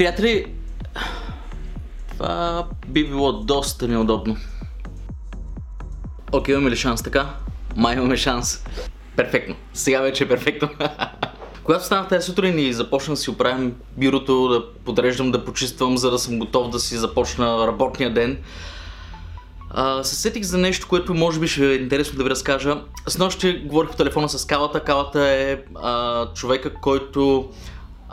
Приятели! Това би било доста неудобно. Окей, имаме ли шанс така? Май имаме шанс. Перфектно. Сега вече е перфектно. Когато станах тази сутрин и започна да си оправим бюрото, да подреждам, да почиствам, за да съм готов да си започна работния ден, а, се сетих за нещо, което може би ще е интересно да ви разкажа. С нощи говорих по телефона с Калата. Калата е а, човека, който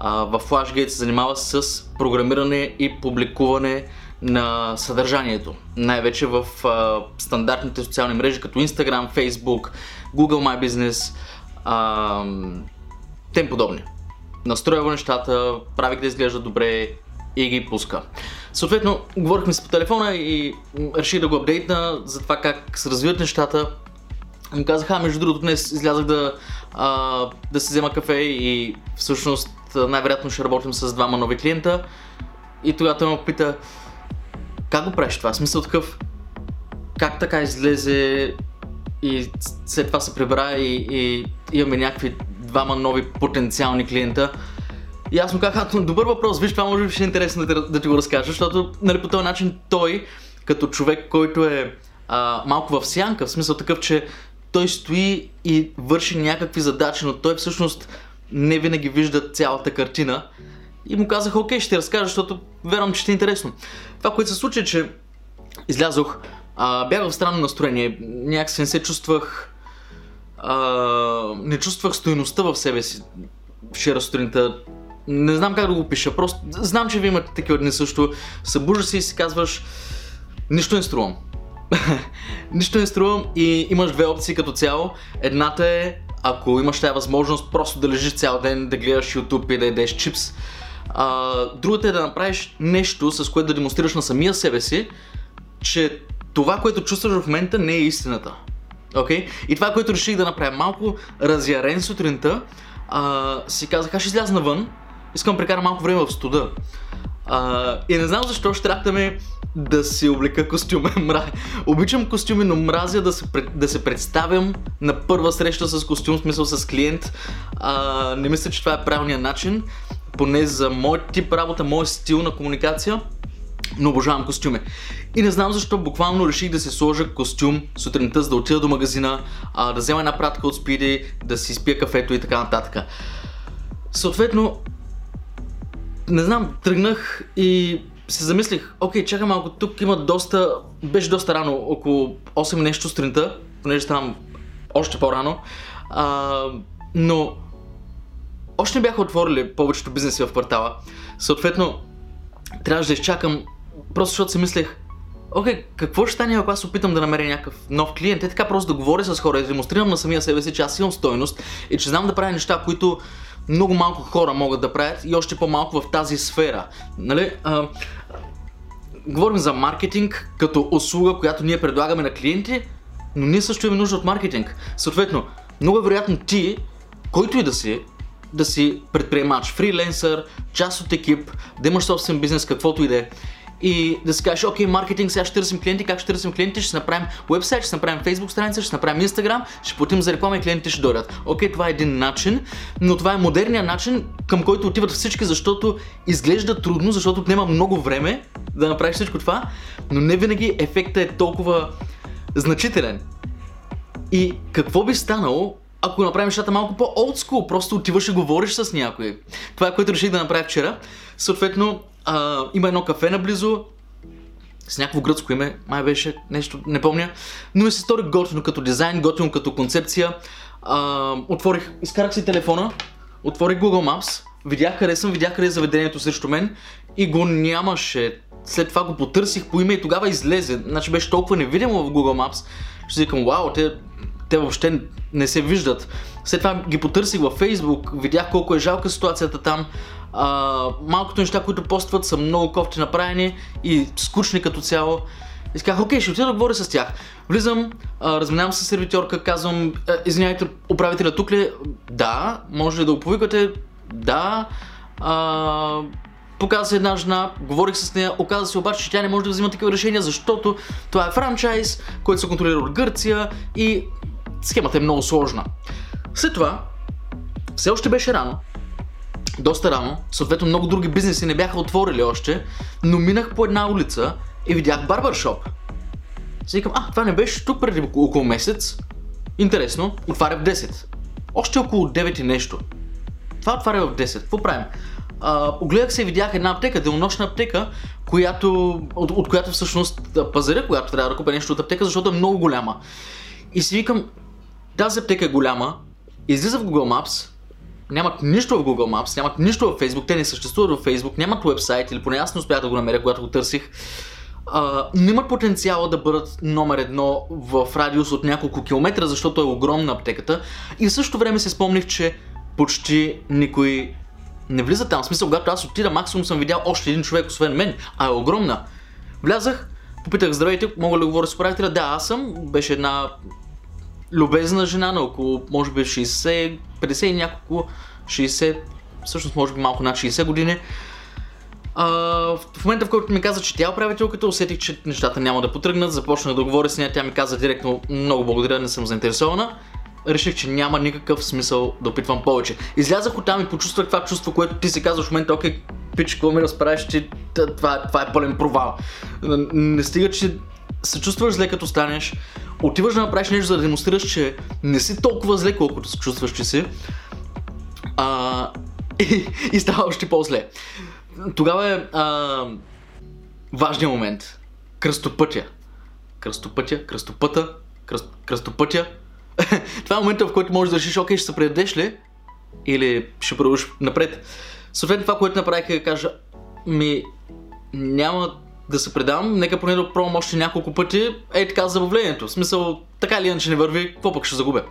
в FlashGate се занимава с програмиране и публикуване на съдържанието. Най-вече в а, стандартните социални мрежи, като Instagram, Facebook, Google My Business, а, тем подобни. Настройва нещата, прави ги да изглежда добре и ги пуска. Съответно, говорихме си по телефона и реших да го апдейтна за това как се развиват нещата. Му казах, а между другото днес излязах да, а, да си взема кафе и всъщност най-вероятно ще работим с двама нови клиента. И тогава той ме пита, как го правиш това? Смисъл такъв, как така излезе и след това се прибра и, и имаме някакви двама нови потенциални клиента. И аз му казах, добър въпрос, виж, това може би ще е интересно да, да ти го разкажа, защото нали, по този начин той, като човек, който е а, малко в сянка, в смисъл такъв, че той стои и върши някакви задачи, но той всъщност не винаги вижда цялата картина. И му казах, окей, ще ти разкажа, защото вярвам, че ще е интересно. Това, което се случи, е, че излязох, а, бях в странно настроение, някакси не се чувствах, а, не чувствах стоеността в себе си вчера сутринта. Не знам как да го пиша, просто знам, че ви имате такива дни също. Събуждаш се и си казваш, нищо не струвам. нищо не струвам и имаш две опции като цяло. Едната е ако имаш тази възможност просто да лежиш цял ден, да гледаш YouTube и да ядеш чипс. А, другата е да направиш нещо, с което да демонстрираш на самия себе си, че това, което чувстваш в момента не е истината. Okay? И това, което реших да направя малко разярен сутринта, а, си казах, аз ще изляза навън, искам да прекарам малко време в студа. А, и не знам защо ще трябва да ме да си облека костюма. Обичам костюми, но мразя да се, да се представям на първа среща с костюм, в смисъл с клиент. А, не мисля, че това е правилният начин, поне за мой тип работа, мой стил на комуникация. Но обожавам костюми. И не знам защо буквално реших да си сложа костюм сутринта, за да отида до магазина, а, да взема една пратка от спиди, да си спия кафето и така нататък. Съответно, не знам, тръгнах и се замислих, окей, чакай малко, тук има доста, беше доста рано, около 8 нещо сутринта, понеже ставам още по-рано, а, но още не бяха отворили повечето бизнеси в квартала. Съответно, трябваше да изчакам, просто защото си мислех, окей, какво ще стане, ако аз опитам да намеря някакъв нов клиент? Е така просто да говоря с хора и да демонстрирам на самия себе си, че аз имам стойност и че знам да правя неща, които много малко хора могат да правят и още по-малко в тази сфера. Нали? А, говорим за маркетинг като услуга, която ние предлагаме на клиенти, но ние също имаме нужда от маркетинг. Съответно, много е вероятно ти, който и да си, да си предприемач, фриленсър, част от екип, да имаш собствен бизнес, каквото и да е и да си кажеш, окей, маркетинг, сега ще търсим клиенти, как ще търсим клиенти, ще направим вебсайт, ще направим Facebook страница, ще направим Instagram, ще платим за реклама и клиентите ще дойдат. Окей, това е един начин, но това е модерният начин, към който отиват всички, защото изглежда трудно, защото отнема много време да направиш всичко това, но не винаги ефектът е толкова значителен. И какво би станало, ако направим нещата малко по-олдскул, просто отиваш и говориш с някой. Това е което реших да направя вчера. Съответно, а, има едно кафе наблизо, с някакво гръцко име, май беше нещо, не помня, но ми се стори готино като дизайн, готино като концепция. А, отворих, изкарах си телефона, отворих Google Maps, видях къде съм, видях къде е заведението срещу мен и го нямаше. След това го потърсих по име и тогава излезе. Значи беше толкова невидимо в Google Maps, че си викам, вау, те, те въобще не се виждат. След това ги потърсих във Facebook, видях колко е жалка ситуацията там. А, малкото неща, които постват са много кофти направени и скучни като цяло. И казах, окей, ще отида да говоря с тях. Влизам, а, разминавам с сервитьорка, казвам, «Е, извинявайте, управителя тук ли? Е?» да, може ли да го повикате? Да. А, показа се една жена, говорих с нея, оказа се обаче, че тя не може да взима такива решения, защото това е франчайз, който се контролира от Гърция и схемата е много сложна. След това, все още беше рано, доста рано, съответно много други бизнеси не бяха отворили още, но минах по една улица и видях барбаршоп. Си викам, а, това не беше тук преди около месец. Интересно, отваря в 10. Още около 9 и нещо. Това отваря в 10. Какво правим? А, огледах се и видях една аптека, денонощна аптека, която, от, от която всъщност пазаря, която трябва да купя нещо от аптека, защото е много голяма. И си викам, тази аптека е голяма, излиза в Google Maps, нямат нищо в Google Maps, нямат нищо в Facebook, те не съществуват в Facebook, нямат вебсайт или поне аз не успях да го намеря, когато го търсих. Но имат потенциала да бъдат номер едно в радиус от няколко километра, защото е огромна аптеката. И в същото време се спомних, че почти никой не влиза там. В смисъл, когато аз отида, максимум съм видял още един човек, освен мен, а е огромна. Влязах, попитах, здравейте, мога ли да говоря с управителя? Да, аз съм. Беше една любезна жена на около, може би 60, 50 и няколко, 60, всъщност може би малко над 60 години. А, в момента, в който ми каза, че тя е управителката, усетих, че нещата няма да потръгнат. Започнах да говоря с нея. Тя ми каза директно, много благодаря, не съм заинтересована. Реших, че няма никакъв смисъл да опитвам повече. Излязах от там и почувствах това чувство, което ти си казваш в момента, окей, пич, какво ми разправиш, че това, това е пълен провал. Не стига, че се чувстваш зле като станеш, отиваш да направиш нещо, за да демонстрираш, че не си толкова зле, колкото се чувстваш, че си. А, и, и става още по-зле. Тогава е а, важният момент. Кръстопътя. Кръстопътя, кръстопъта, кръст, кръстопътя. Това е момента, в който можеш да решиш, окей, ще се предадеш ли? Или ще продължиш напред. Съответно това, което направих е да кажа, ми няма да се предам, нека поне да пробвам още няколко пъти, е така забавлението. В смисъл, така или иначе не върви, какво пък ще загубя.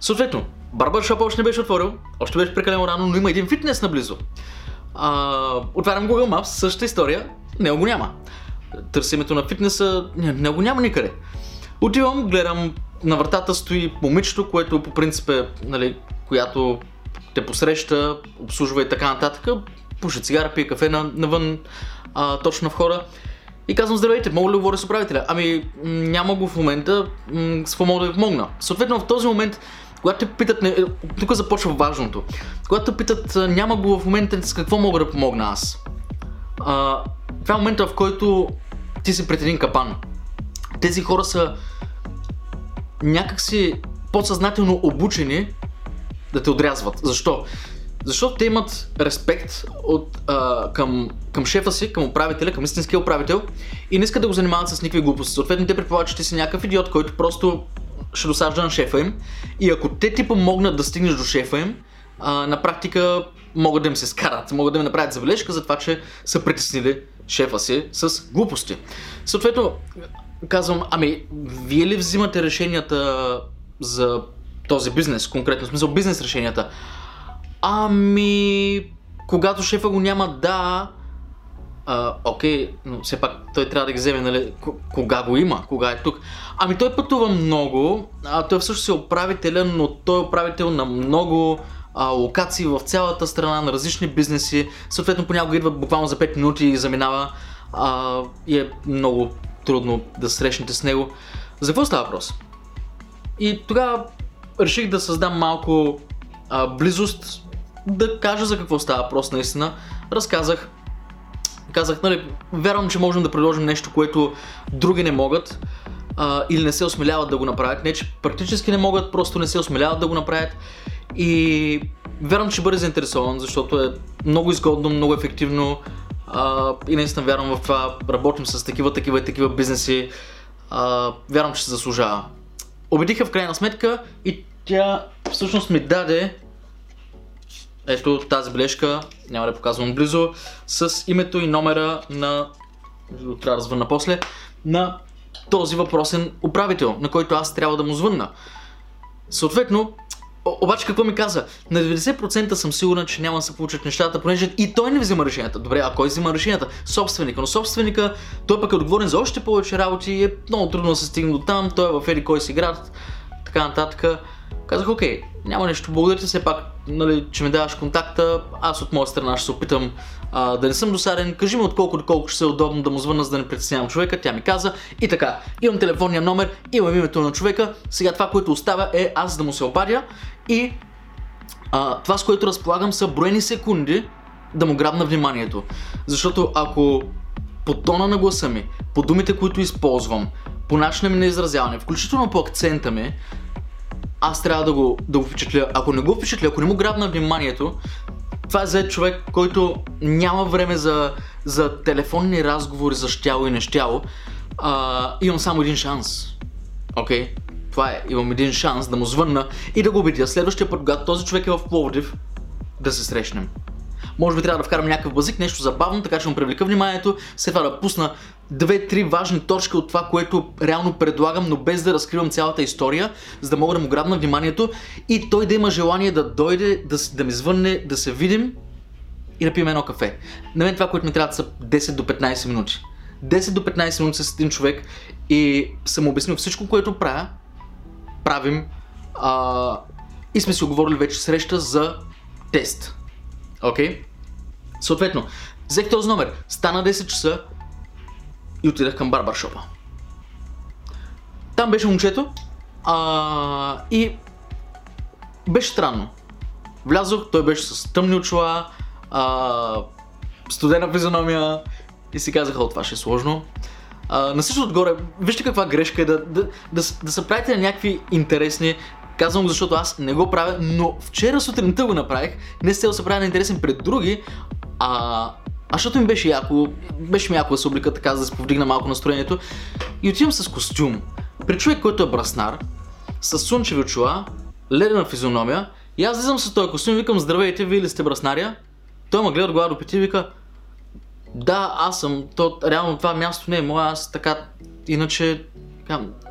Съответно, барбаршопа още не беше отворил, още беше прекалено рано, но има един фитнес наблизо. А, отварям Google Maps, същата история, него го няма. Търсимето на фитнеса, не, не го няма никъде. Отивам, гледам, на вратата стои момичето, което по принцип е, нали, която те посреща, обслужва и така нататък. Пуша цигара, пие кафе навън, а, точно на входа. И казвам, здравейте, мога ли да говоря с управителя? Ами, няма го в момента, м- с какво мога да ви помогна? Съответно, в този момент, когато те питат, не, тук започва важното, когато те питат, няма го в момента, с какво мога да помогна аз? А, това е момента, в който ти си пред един капан. Тези хора са някакси подсъзнателно обучени да те отрязват. Защо? Защото те имат респект от, а, към, към шефа си, към управителя, към истинския управител и не искат да го занимават с никакви глупости. Съответно, те предполагат, че ти си някакъв идиот, който просто ще досажда на шефа им. И ако те ти помогнат да стигнеш до шефа им, а, на практика могат да им се скарат, могат да им направят забележка за това, че са притеснили шефа си с глупости. Съответно, казвам, ами, вие ли взимате решенията за този бизнес, конкретно, смисъл бизнес решенията? Ами, когато шефа го няма, да. А, окей, но все пак той трябва да ги вземе, нали, кога го има, кога е тук. Ами той пътува много, а той всъщност е управителя, но той е управител на много а, локации в цялата страна, на различни бизнеси. Съответно понякога идва буквално за 5 минути и заминава а, и е много трудно да срещнете с него. За какво става въпрос? И тогава реших да създам малко а, близост да кажа за какво става въпрос наистина. Разказах, казах, нали, вярвам, че можем да предложим нещо, което други не могат а, или не се осмеляват да го направят. Не, че практически не могат, просто не се осмеляват да го направят. И вярвам, че бъде заинтересован, защото е много изгодно, много ефективно а, и наистина вярвам в това. Работим с такива, такива и такива бизнеси. А, вярвам, че се заслужава. Убедиха в крайна сметка и тя всъщност ми даде ето тази бележка, няма да показвам близо, с името и номера на, трябва да звънна после, на този въпросен управител, на който аз трябва да му звънна. Съответно, обаче какво ми каза? На 90% съм сигурен, че няма да се получат нещата, понеже и той не взима решенията. Добре, а кой взима решенията? Собственика. Но собственика, той пък е отговорен за още повече работи и е много трудно да се стигне до там. Той е в еди кой си град, така нататък. Казах, окей, няма нещо, благодаря ти все пак, нали, че ми даваш контакта, аз от моя страна ще се опитам а, да не съм досаден, кажи ми отколко до колко ще се е удобно да му звънна, за да не притеснявам човека, тя ми каза и така, имам телефонния номер, имам името на човека, сега това, което остава е аз да му се обадя и А, това, с което разполагам, са броени секунди да му грабна вниманието. Защото ако по тона на гласа ми, по думите, които използвам, по начина ми на изразяване, включително по акцента ми, аз трябва да го, да го впечатля. Ако не го впечатля, ако не му грабна вниманието, това е за човек, който няма време за, за телефонни разговори за щяло и нещяло. А, имам само един шанс. Окей? Okay? Това е. Имам един шанс да му звънна и да го убедя следващия път, когато този човек е в Пловдив, да се срещнем. Може би трябва да вкарам някакъв базик, нещо забавно, така че му привлека вниманието, след това да пусна две-три важни точки от това, което реално предлагам, но без да разкривам цялата история, за да мога да му грабна вниманието и той да има желание да дойде, да, да ми звънне, да се видим и да пием едно кафе. На мен това, което ми трябва са 10 до 15 минути. 10 до 15 минути с един човек и съм обяснил всичко, което правя, правим а, и сме си оговорили вече среща за тест. Окей? Okay? Съответно, взех този номер, стана 10 часа и отидах към барбаршопа. Там беше момчето а, и беше странно. Влязох, той беше с тъмни очила, а, студена физиономия и си казаха, това ще е сложно. А, на същото отгоре, вижте каква грешка е да, да, да, да се правите на някакви интересни Казвам го, защото аз не го правя, но вчера сутринта го направих. Не с цел се правя на интересен пред други, а, а защото ми беше яко, беше ми яко да се облика така, за да се повдигна малко настроението. И отивам с костюм. При човек, който е браснар, с слънчеви очила, ледена физиономия, и аз влизам с този костюм и викам, здравейте, вие ли сте браснария? Той ме гледа от глава до пети и вика, да, аз съм, то, реално това място не е мое, аз така, иначе,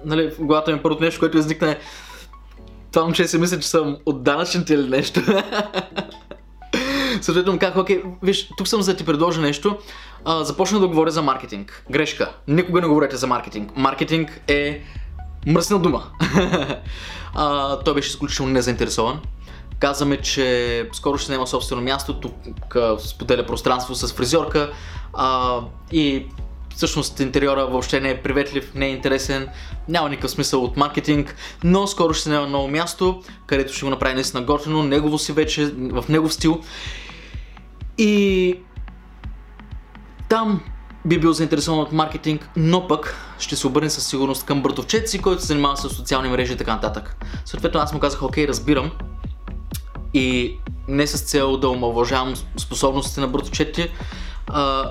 нали, в главата ми първото нещо, което изникне това момче си мисля, че съм от данъчните или нещо. Съответно му казах, окей, виж, тук съм за да ти предложа нещо. А, започна да говоря за маркетинг. Грешка. Никога не говорете за маркетинг. Маркетинг е мръсна дума. а, той беше изключително незаинтересован. Казваме, че скоро ще няма собствено място, тук споделя пространство с фризьорка а, и всъщност интериора въобще не е приветлив, не е интересен, няма никакъв смисъл от маркетинг, но скоро ще се няма ново място, където ще го направи наистина готино, негово си вече, в негов стил. И там би бил заинтересован от маркетинг, но пък ще се обърне със сигурност към братовчет си, който се занимава с социални мрежи и така нататък. Съответно аз му казах, окей, разбирам. И не с цел да омалважавам способностите на братовчетите,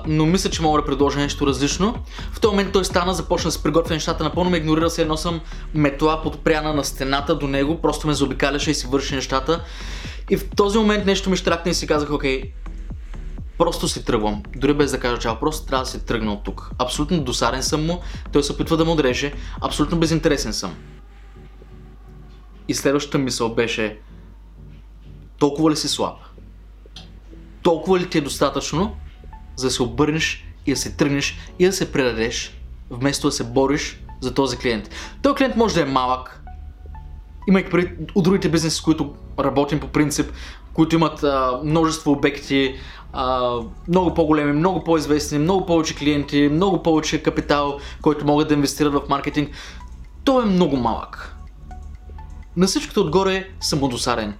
но мисля, че мога да предложа нещо различно. В този момент той стана, започна да се приготвя нещата, напълно ме игнорира се едно съм метла подпряна на стената до него, просто ме заобикаляше и си върши нещата. И в този момент нещо ми штракна и си казах, окей, просто си тръгвам, дори без да кажа чао, просто трябва да се тръгна от тук. Абсолютно досаден съм му, той се опитва да му отреже, абсолютно безинтересен съм. И следващата мисъл беше, толкова ли си слаб? Толкова ли ти е достатъчно, за да се обърнеш и да се тръгнеш и да се предадеш, вместо да се бориш за този клиент. Този клиент може да е малък, имайки преди от другите бизнеси, с които работим по принцип, които имат а, множество обекти, а, много по-големи, много по-известни, много повече клиенти, много повече капитал, който могат да инвестират в маркетинг. Той е много малък. На всичкото отгоре съм удосарен.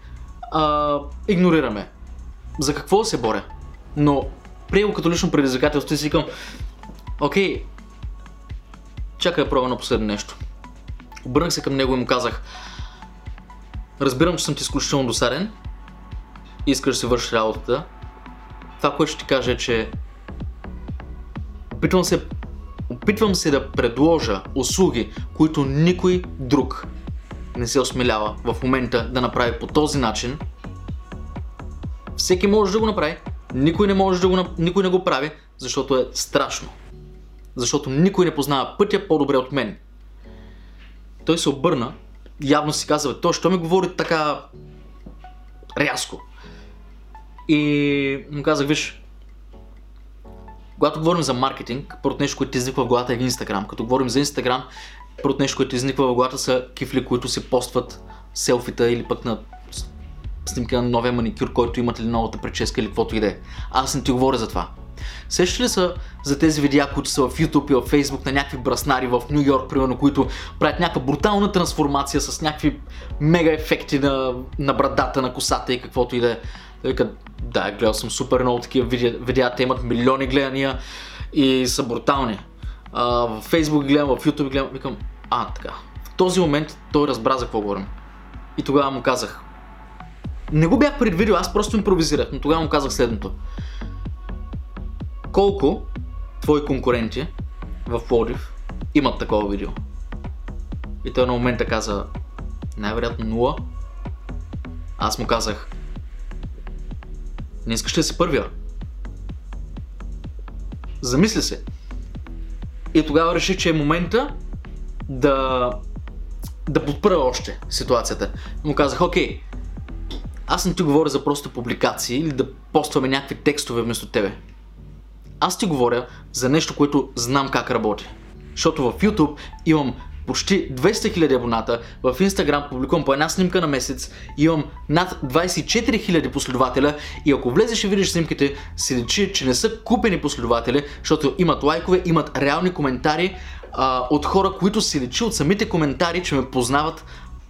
А, игнорираме. За какво се боря? Но приел като лично предизвикателство и си викам, окей, чакай да пробвам на последно нещо. Обърнах се към него и му казах, разбирам, че съм ти изключително досаден, искаш да си вършиш работата. Това, което ще ти кажа е, че опитвам се, опитвам се да предложа услуги, които никой друг не се осмелява в момента да направи по този начин. Всеки може да го направи, никой не може да го, никой не го прави, защото е страшно. Защото никой не познава пътя по-добре от мен. Той се обърна, явно си казва, той що ми говори така рязко. И му казах, виж, когато говорим за маркетинг, първото нещо, което ти изниква в главата е Инстаграм. Като говорим за Инстаграм, първото нещо, което изниква в главата са кифли, които се постват селфита или пък на снимка на новия маникюр, който имат ли новата прическа или каквото и да е. Аз не ти говоря за това. Сещате ли са за тези видеа, които са в YouTube и в Facebook на някакви браснари в Нью Йорк, примерно, които правят някаква брутална трансформация с някакви мега ефекти на, на брадата, на косата и каквото и да е. Да, гледал съм супер много такива видеа, те имат милиони гледания и са брутални. А, в Facebook гледам, в YouTube гледам, викам, а, така. В този момент той разбра за какво говорим. И тогава му казах, не го бях предвидил, аз просто импровизирах, но тогава му казах следното. Колко твои конкуренти в Плодив имат такова видео? И той на момента каза, най-вероятно нула. Аз му казах, не искаш ли да си първия? Замисли се. И тогава реших, че е момента да, да подпра още ситуацията. Му казах, окей, аз не ти говоря за просто публикации или да постваме някакви текстове вместо тебе. Аз ти говоря за нещо, което знам как работи. Защото в YouTube имам почти 200 000 абоната, в Instagram публикувам по една снимка на месец, имам над 24 000 последователя и ако влезеш и видиш снимките, си личи, че не са купени последователи, защото имат лайкове, имат реални коментари а, от хора, които си личи от самите коментари, че ме познават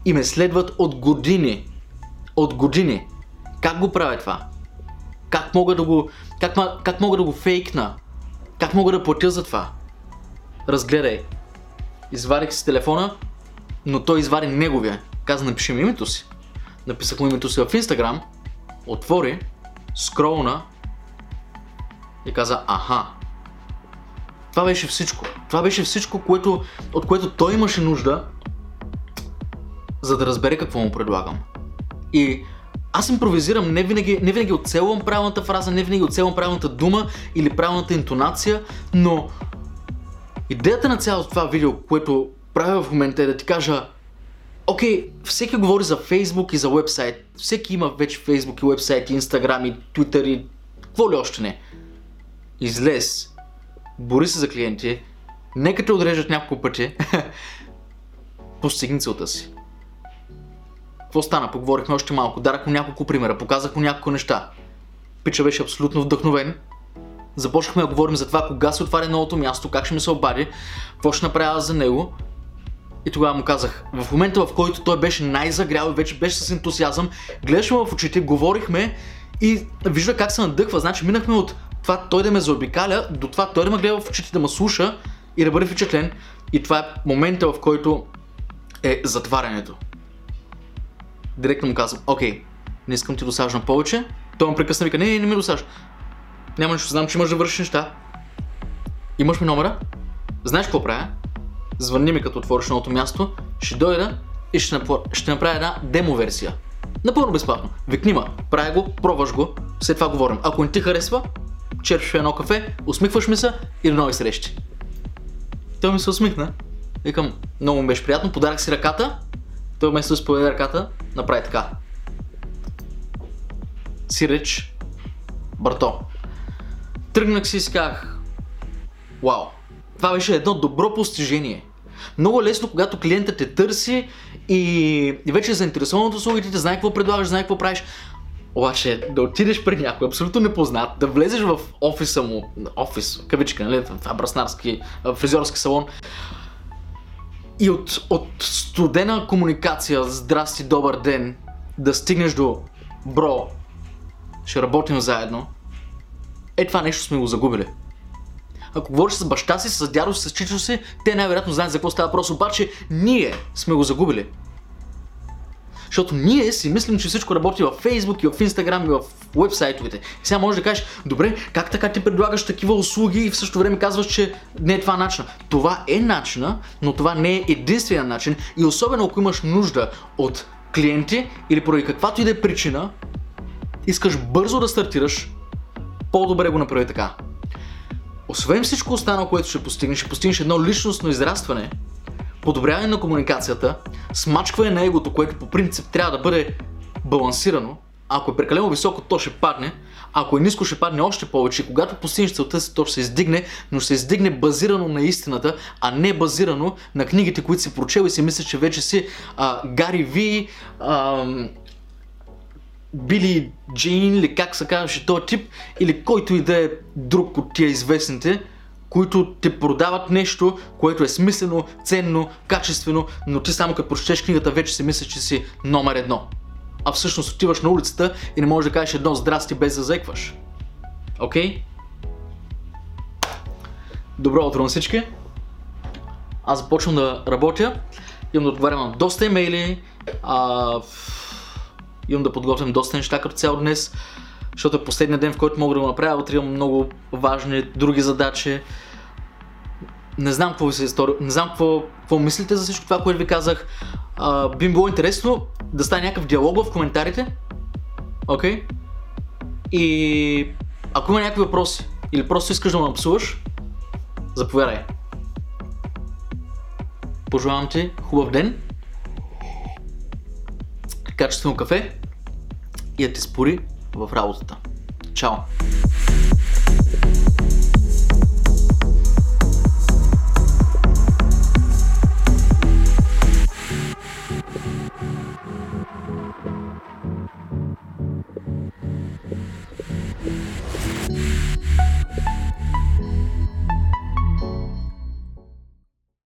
и ме следват от години. От години. Как го правя това? Как мога да го, как, как мога да го фейкна? Как мога да платя за това? Разгледай. Извадих си телефона, но той извади неговия. Каза, напиши ми името си. Написах му името си в Instagram, отвори, скролна и каза, аха. Това беше всичко. Това беше всичко, което, от което той имаше нужда, за да разбере какво му предлагам. И аз импровизирам, не винаги, не винаги оцелвам правилната фраза, не винаги оцелвам правилната дума или правилната интонация, но идеята на цялото това видео, което правя в момента е да ти кажа Окей, okay, всеки говори за Фейсбук и за вебсайт. Всеки има вече Фейсбук и вебсайт, и Инстаграм и Твитър и какво ли още не. Излез, бори се за клиенти, нека те отрежат няколко пъти, постигни целта си. Какво стана? Поговорихме още малко, дарах му няколко примера, показах му няколко неща. Пича беше абсолютно вдъхновен. Започнахме да говорим за това кога се отваря новото място, как ще ми се обади, какво ще направя за него. И тогава му казах, в момента в който той беше най-загрял и вече беше с ентусиазъм, гледаше в очите, говорихме и вижда как се надъхва. Значи минахме от това той да ме заобикаля, до това той да ме гледа в очите, да ме слуша и да бъде впечатлен. И това е момента, в който е затварянето директно му казвам, окей, не искам ти досаждам повече. Той ме прекъсна и вика, не, не, не ми досажда. Няма нищо, знам, че имаш да вършиш неща. Имаш ми номера? Знаеш какво правя? Звънни ми като отвориш новото място, ще дойда и ще, напор... ще направя една демо версия. Напълно безплатно. Викни ма, правя го, пробваш го, след това говорим. Ако не ти харесва, черпиш едно кафе, усмихваш ми се и до нови срещи. Той ми се усмихна. Викам, много ми беше приятно, подарах си ръката той вместо да споведа ръката, направи така. Сиреч, брато. Тръгнах си и си вау, това беше едно добро постижение. Много лесно, когато клиентът те търси и, вече е заинтересован от услугите, знае какво предлагаш, знае какво правиш. Обаче да отидеш при някой абсолютно непознат, да влезеш в офиса му, офис, кавичка, нали, това браснарски, фризьорски салон, и от, от студена комуникация, здрасти, добър ден, да стигнеш до бро, ще работим заедно, е това нещо сме го загубили. Ако говориш с баща си, с дядо си, с чичо си, те най-вероятно знаят за какво става въпрос, обаче ние сме го загубили. Защото ние си мислим, че всичко работи в Facebook и в Instagram и в вебсайтовете. Сега можеш да кажеш, добре, как така ти предлагаш такива услуги и в същото време казваш, че не е това начина. Това е начина, но това не е единствения начин и особено ако имаш нужда от клиенти или поради каквато и да е причина, искаш бързо да стартираш, по-добре го направи така. Освен всичко останало, което ще постигнеш, ще постигнеш едно личностно израстване, подобряване на комуникацията, смачкване на егото, което по принцип трябва да бъде балансирано. Ако е прекалено високо, то ще падне. Ако е ниско, ще падне още повече. Когато постигнеш целта си, то ще се издигне, но ще се издигне базирано на истината, а не базирано на книгите, които си прочел и си мислиш, че вече си а, Гари Ви, а, Били Джейн или как се казваше този тип, или който и да е друг от тия известните, които те продават нещо, което е смислено, ценно, качествено, но ти само като прочетеш книгата вече си мислиш, че си номер едно. А всъщност отиваш на улицата и не можеш да кажеш едно здрасти без да закваш. Окей? Okay? Добро утро на всички! Аз започвам да работя, имам да отговарям на доста имейли, а, имам да подготвям доста неща като цяло днес, защото е последният ден, в който мога да го направя, утре имам много важни други задачи. Не знам какво ви се стори, не знам какво, какво мислите за всичко това, което ви казах. А, би било интересно да стане някакъв диалог в коментарите. Окей? Okay? И ако има някакви въпроси или просто искаш да ме напсуваш, заповядай. Пожелавам ти хубав ден, качествено кафе и да ти спори в работата. Чао!